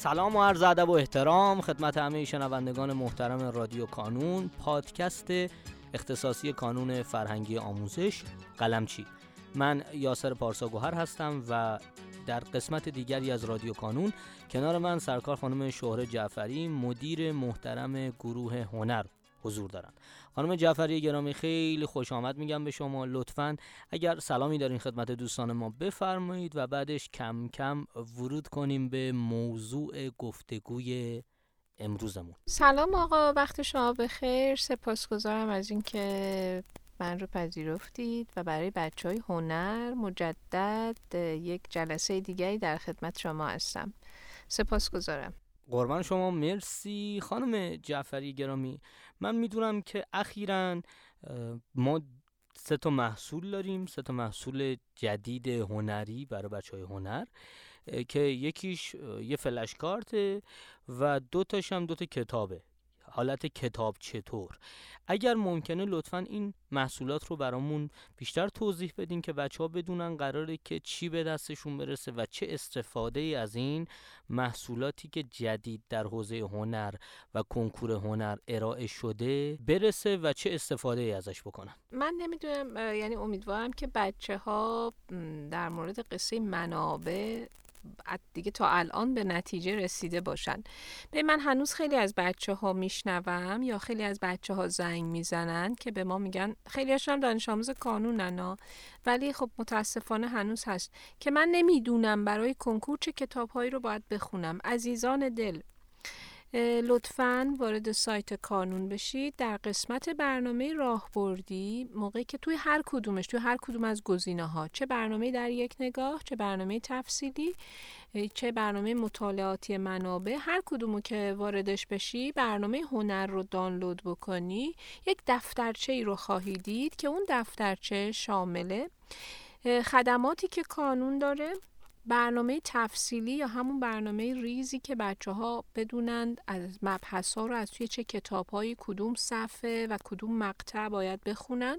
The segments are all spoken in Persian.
سلام و عرض ادب و احترام خدمت همه شنوندگان محترم رادیو کانون پادکست اختصاصی کانون فرهنگی آموزش قلمچی. من یاسر پارساگوهر هستم و در قسمت دیگری از رادیو کانون کنار من سرکار خانم شهره جعفری مدیر محترم گروه هنر. حضور دارن. خانم جعفری گرامی خیلی خوش آمد میگم به شما. لطفا اگر سلامی دارین خدمت دوستان ما بفرمایید و بعدش کم کم ورود کنیم به موضوع گفتگوی امروزمون. سلام آقا وقت شما بخیر. سپاسگزارم از اینکه من رو پذیرفتید و برای بچه های هنر مجدد یک جلسه دیگری در خدمت شما هستم. سپاسگزارم. قربان شما مرسی. خانم جعفری گرامی من می‌دونم که اخیرا ما سه تا محصول داریم سه تا محصول جدید هنری برای بچه های هنر که یکیش یه فلش کارته و دو تاش هم دو تا کتابه. حالت کتاب چطور. اگر ممکنه لطفا این محصولات رو برامون بیشتر توضیح بدین که بچه ها بدونن قراره که چی به دستشون برسه و چه استفاده ای از این محصولاتی که جدید در حوزه هنر و کنکور هنر ارائه شده برسه و چه استفاده ای ازش بکنن. من نمی‌دونم یعنی امیدوارم که بچه ها در مورد قصه منابع دیگه تا الان به نتیجه رسیده باشن. به من هنوز خیلی از بچه ها میشنوم یا خیلی از بچه ها زنگ می‌زنن که به ما میگن خیلی هم دانش آموز قانونن ها. ولی خب متاسفانه هنوز هست که من نمی‌دونم برای کنکور چه کتابهایی رو باید بخونم. عزیزان دل لطفا وارد سایت کانون بشید. در قسمت برنامه راهبردی موقعی که توی هر کدومش توی هر کدوم از گزینه ها چه برنامه در یک نگاه چه برنامه تفصیلی چه برنامه مطالعاتی منابع هر کدومو که واردش بشی برنامه هنر رو دانلود بکنی. یک دفترچه ای رو خواهی دید که اون دفترچه شامل خدماتی که کانون داره. برنامه تفصیلی یا همون برنامه ریزی که بچه ها بدونند از مبحث ها رو از توی چه کتاب های کدوم صفحه و کدوم مقطع باید بخونن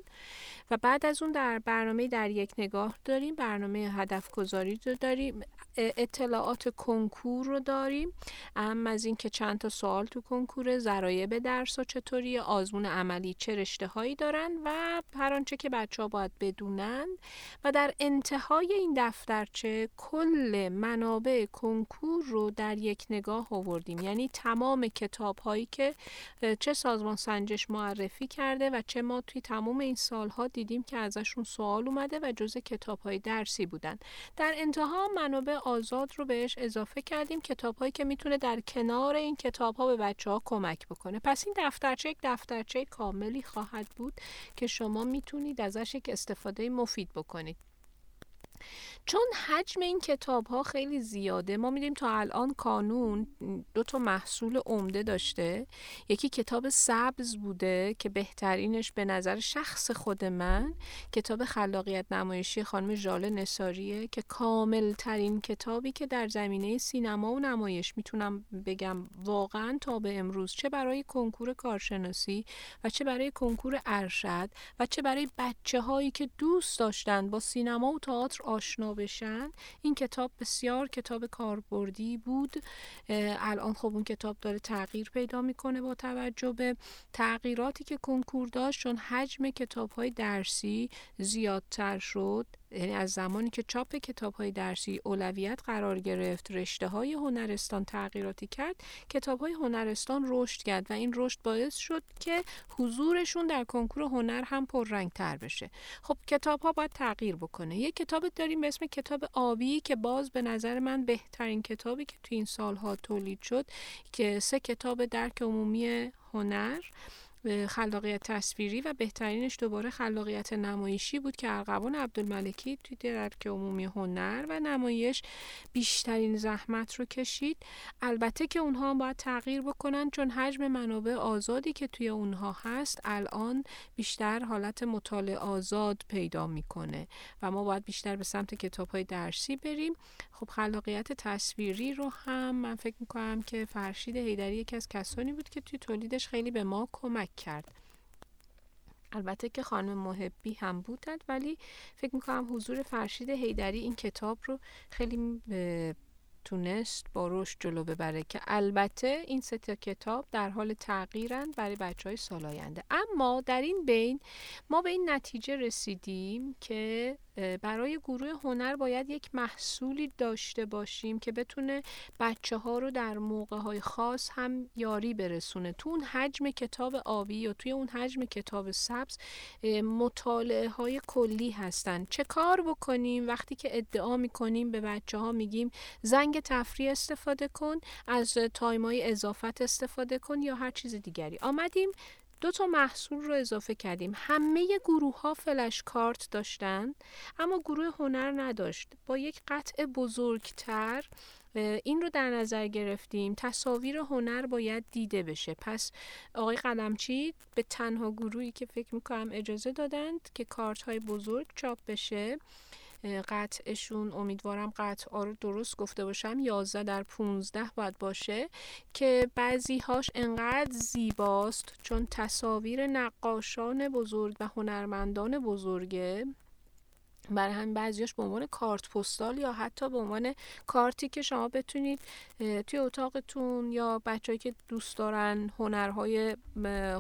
و بعد از اون در برنامه در یک نگاه داریم. برنامه هدف گذاری داریم. اطلاعات کنکور رو داریم. اهم از این که چند تا سوال تو کنکور ذرایب درس و چطوری آزمون عملی چه رشته هایی دارن و هر آنچه که بچه ها باید بدونن. و در انتهای این دفترچه کل منابع کنکور رو در یک نگاه آوردیم. یعنی تمام کتاب هایی که چه سازمان سنجش معرفی کرده و چه ما توی تمام این سالها دیدیم که ازشون سوال اومده و جزء کتاب های درسی بودن. در انتها منابع آزاد رو بهش اضافه کردیم. کتاب هایی که می‌تونه در کنار این کتاب ها به بچه ها کمک بکنه. پس این دفترچه یک دفترچه کاملی خواهد بود که شما می‌تونید ازش یک استفاده مفید بکنید. چون حجم این کتاب ها خیلی زیاده ما میدیم تا الان کانون دو تا محصول عمده داشته. یکی کتاب سبز بوده که بهترینش به نظر شخص خود من کتاب خلاقیت نمایشی خانم ژاله نساریه که کامل ترین کتابی که در زمینه سینما و نمایش می‌تونم بگم واقعا تا به امروز چه برای کنکور کارشناسی و چه برای کنکور ارشد و چه برای بچه هایی که دوست داشتن با سینما و تئاتر آشنا بشن. این کتاب بسیار کتاب کاربردی بود. الان خب اون کتاب داره تغییر پیدا می‌کنه با توجه به تغییراتی که کنکور داشت چون حجم کتاب های درسی زیادتر شد. یعنی از زمانی که چاپ کتاب های درسی اولویت قرار گرفت رشته های هنرستان تغییراتی کرد کتاب های هنرستان رشد کرد و این رشد باعث شد که حضورشون در کنکور هنر هم پررنگ تر بشه. خب کتاب ها باید تغییر بکنه. یه کتاب داریم به اسم کتاب آبی که باز به نظر من بهترین کتابی که تو این سالها تولید شد که سه کتاب درک عمومی هنر. خلاقیت تصویری و بهترینش دوباره خلاقیت نمایشی بود که ارغوان عبدالملکی توی درک عمومی هنر و نمایش بیشترین زحمت رو کشید. البته که اونها باید تغییر بکنن چون حجم منابع آزادی که توی اونها هست الان بیشتر حالت مطالعه آزاد پیدا می‌کنه و ما باید بیشتر به سمت کتاب های درسی بریم. خب خلاقیت تصویری رو هم من فکر می‌کنم که فرشید هیدری یکی از کسانی بود که توی تولیدش خیلی به ما کمک کرد. البته که خانم محبی هم بودند ولی فکر می‌کنم حضور فرشید هیدری این کتاب رو خیلی تونست با رشد جلو ببره که البته این سه کتاب در حال تغییرن برای بچه های سال آینده. اما در این بین ما به این نتیجه رسیدیم که برای گروه هنر باید یک محصولی داشته باشیم که بتونه بچه ها رو در موقع های خاص هم یاری برسونه. تو اون حجم کتاب آبی یا توی اون حجم کتاب سبز مطالعه های کلی هستن. چه کار بکنیم؟ وقتی که ادعا می‌کنیم به بچه ها میگیم زنگ تفریح استفاده کن از تایمای اضافت استفاده کن یا هر چیز دیگری. آمدیم دو تا محصول رو اضافه کردیم. همه گروه ها فلش کارت داشتن اما گروه هنر نداشت. با یک قطع بزرگتر این رو در نظر گرفتیم. تصاویر هنر باید دیده بشه. پس آقای قلمچی به تنها گروهی که فکر می‌کنم اجازه دادند که کارت های بزرگ چاپ بشه قطعشون امیدوارم قطعا رو درست گفته باشم. 11 در 15 باید باشه که بعضی هاش انقدر زیباست چون تصاویر نقاشان بزرگ و هنرمندان بزرگه برای همین بعضیاش به عنوان کارت پستال یا حتی به عنوان کارتی که شما بتونید توی اتاقتون یا بچههایی که دوست دارن هنرهای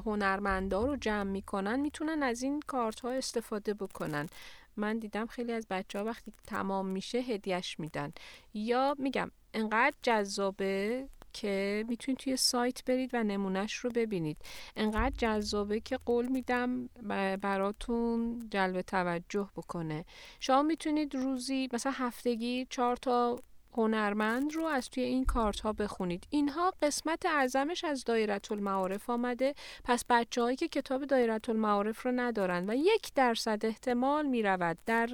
هنرمندا رو جمع می‌کنن می‌تونن از این کارت ها استفاده بکنن. من دیدم خیلی از بچه ها وقتی تمام میشه هدیهش میدن. یا میگم انقدر جذابه که می‌تونید توی سایت برید و نمونهش رو ببینید. انقدر جذابه که قول میدم براتون جلب توجه بکنه. شما می‌تونید روزی مثلا هفتگی چهار تا هنرمند رو از توی این کارت ها بخونید. اینها قسمت اعظمش از دایرت المعارف آمده. پس بچه هایی که کتاب دایرت المعارف رو ندارن و یک درصد احتمال می رود در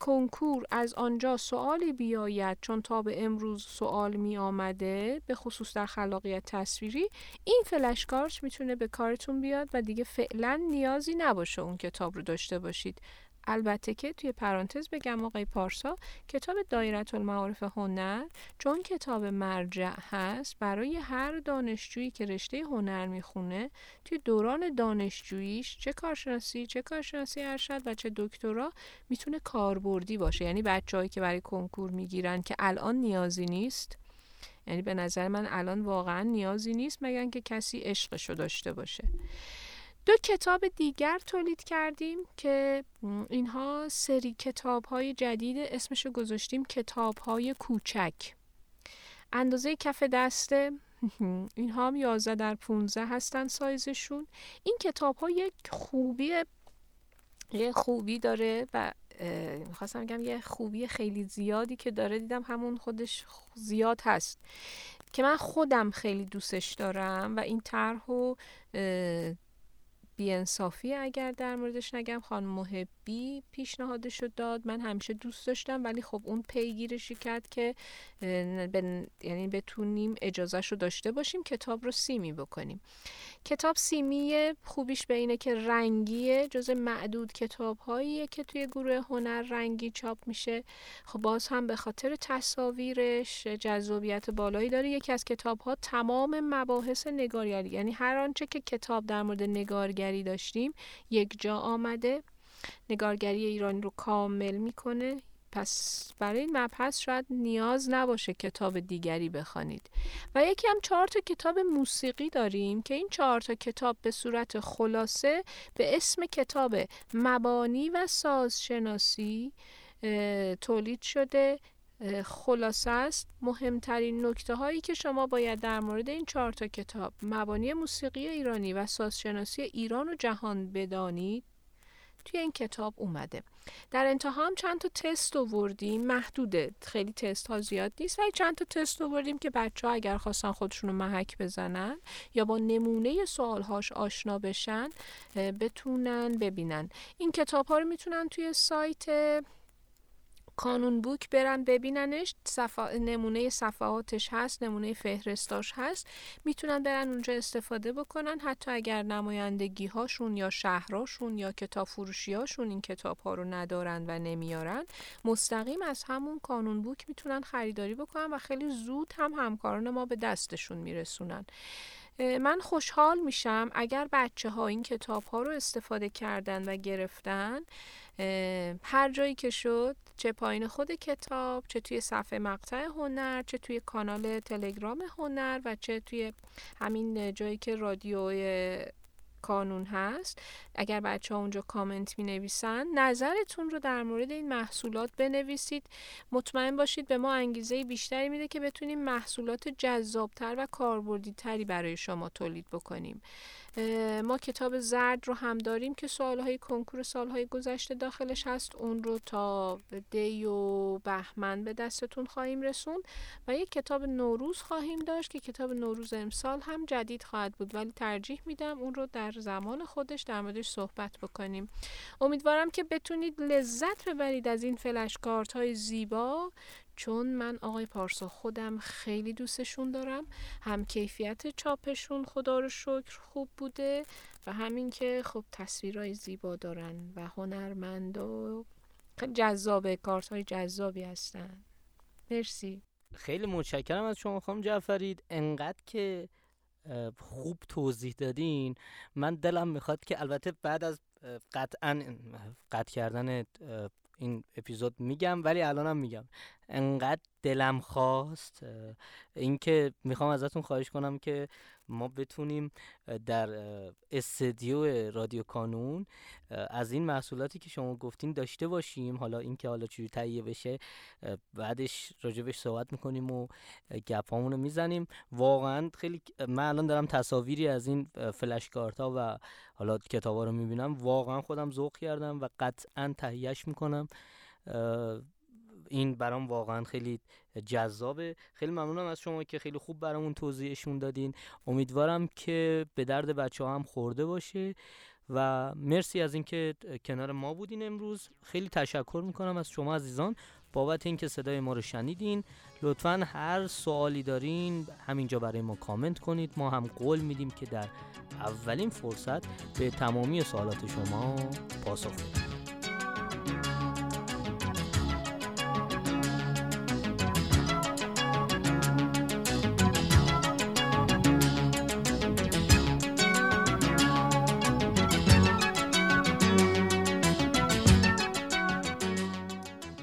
کنکور از آنجا سوالی بیاید چون تا به امروز سوال می آمده به خصوص در خلاقیت تصویری این فلشکارت می‌تونه به کارتون بیاد و دیگه فعلا نیازی نباشه اون کتاب رو داشته باشید. البته که توی پرانتز بگم آقای پارسا کتاب دایرت المعارف هنر چون کتاب مرجع هست برای هر دانشجویی که رشته هنر می‌خونه توی دوران دانشجوییش چه کارشناسی چه کارشناسی ارشد و چه دکترا می‌تونه کاربردی باشه. یعنی بچههایی که برای کنکور می‌گیرن که الان نیازی نیست یعنی به نظر من الان واقعا نیازی نیست مگر که کسی عشقشو داشته باشه. دو کتاب دیگر تولید کردیم که اینها سری کتاب های جدید اسمش گذاشتیم کتاب های کوچک. اندازه کف دسته اینها هم 11 در 15 هستن سایزشون. این کتاب ها یک خوبی یه خوبی داره و می‌خواستم بگم یه خوبی خیلی زیادی که داره. دیدم همون خودش زیاد هست که من خودم خیلی دوستش دارم و این طرح بیانصافی اگر در موردش نگم خانم محبی پیشنهادش رو داد. من همیشه دوست داشتم ولی خب اون پیگیرشی کرد که یعنی بتونیم اجازهش رو داشته باشیم کتاب رو سیمی بکنیم. کتاب سیمی خوبیش به اینه که رنگیه جز معدود کتاب هاییه که توی گروه هنر رنگی چاپ میشه. خب باز هم به خاطر تصاویرش جذابیت بالایی داره. یکی از کتاب ها تمام مباحث نگارگری یعنی هر آنچه که کتاب در مورد نگارگری داشتیم یک جا آمده. نگارگری ایرانی رو کامل می‌کنه پس برای این مبحث شاید نیاز نباشه کتاب دیگری بخوانید. و یکی هم چهار تا کتاب موسیقی داریم که این چهار تا کتاب به صورت خلاصه به اسم کتاب مبانی و سازشناسی تولید شده. خلاصه است. مهمترین نکته هایی که شما باید در مورد این چهار تا کتاب مبانی موسیقی ایرانی و سازشناسی ایران و جهان بدانید توی این کتاب اومده. در انتها هم چند تا تست آوردیم. محدوده. خیلی تست ها زیاد نیست ولی چند تا تست آوردیم که بچه ها اگر خواستن خودشون رو محک بزنن یا با نمونه سوال هاش آشنا بشن بتونن ببینن. این کتاب ها رو می‌تونن توی سایت کانون بوک برن ببیننش صفا... نمونه صفحاتش هست نمونه فهرستاش هست. می‌تونن برن اونجا استفاده بکنن. حتی اگر نمایندگی هاشون یا شهراشون یا کتاب فروشی هاشون این کتاب ها رو ندارن و نمیارن مستقیم از همون کانون بوک می‌تونن خریداری بکنن و خیلی زود هم همکاران ما به دستشون میرسونن. من خوشحال میشم اگر بچه ها این کتاب ها رو استفاده کردن و گرفتن هر جایی که شد چه پایین خود کتاب چه توی صفحه مقطع هنر چه توی کانال تلگرام هنر و چه توی همین جایی که رادیو کانون هست اگر بچه ها اونجا کامنت می نویسن نظرتون رو در مورد این محصولات بنویسید. مطمئن باشید به ما انگیزه بیشتری میده که بتونیم محصولات جذابتر و کاربردی تری برای شما تولید بکنیم. ما کتاب زرد رو هم داریم که سوالهای کنکور سالهای گذشته داخلش هست. اون رو تا دی و بهمن به دستتون خواهیم رسون و یک کتاب نوروز خواهیم داشت که کتاب نوروز امسال هم جدید خواهد بود. ولی ترجیح میدم اون رو در زمان خودش در موردش صحبت بکنیم. امیدوارم که بتونید لذت ببرید از این فلشکارت های زیبا چون من آقای پارسا خودم خیلی دوستشون دارم. هم کیفیت چاپشون خدا رو شکر خوب بوده و همین که خب تصویرهای زیبا دارن و هنرمند و جذاب کارت های جذابی هستن. مرسی. خیلی متشکرم از شما خانم جعفرید انقدر که خوب توضیح دادین. من دلم می‌خواد که البته بعد از قطعا قطع کردن این اپیزود میگم ولی الانم میگم. انقدر دلم خواست اینکه می‌خوام ازتون خواهش کنم که ما بتونیم در استدیو رادیو کانون از این محصولاتی که شما گفتین داشته باشیم. حالا اینکه حالا چجوری تهیه بشه بعدش راجبش صحبت می‌کنیم و گپامون رو می‌زنیم. واقعا خیلی من الان دارم تصاویری از این فلش کارت و حالا کتابا رو می‌بینم. واقعا خودم ذوق کردم و قطعا تهیهش می‌کنم. این برام واقعا خیلی جذابه. خیلی ممنونم از شما که خیلی خوب برامون توضیحشون دادین. امیدوارم که به درد بچه هم خورده باشه و مرسی از اینکه کنار ما بودین امروز. خیلی تشکر می‌کنم از شما عزیزان. بابت اینکه صدای ما رو شنیدین. لطفا هر سوالی دارین همینجا برای ما کامنت کنید. ما هم قول میدیم که در اولین فرصت به تمامی سوالات شما پاسخ بدیم.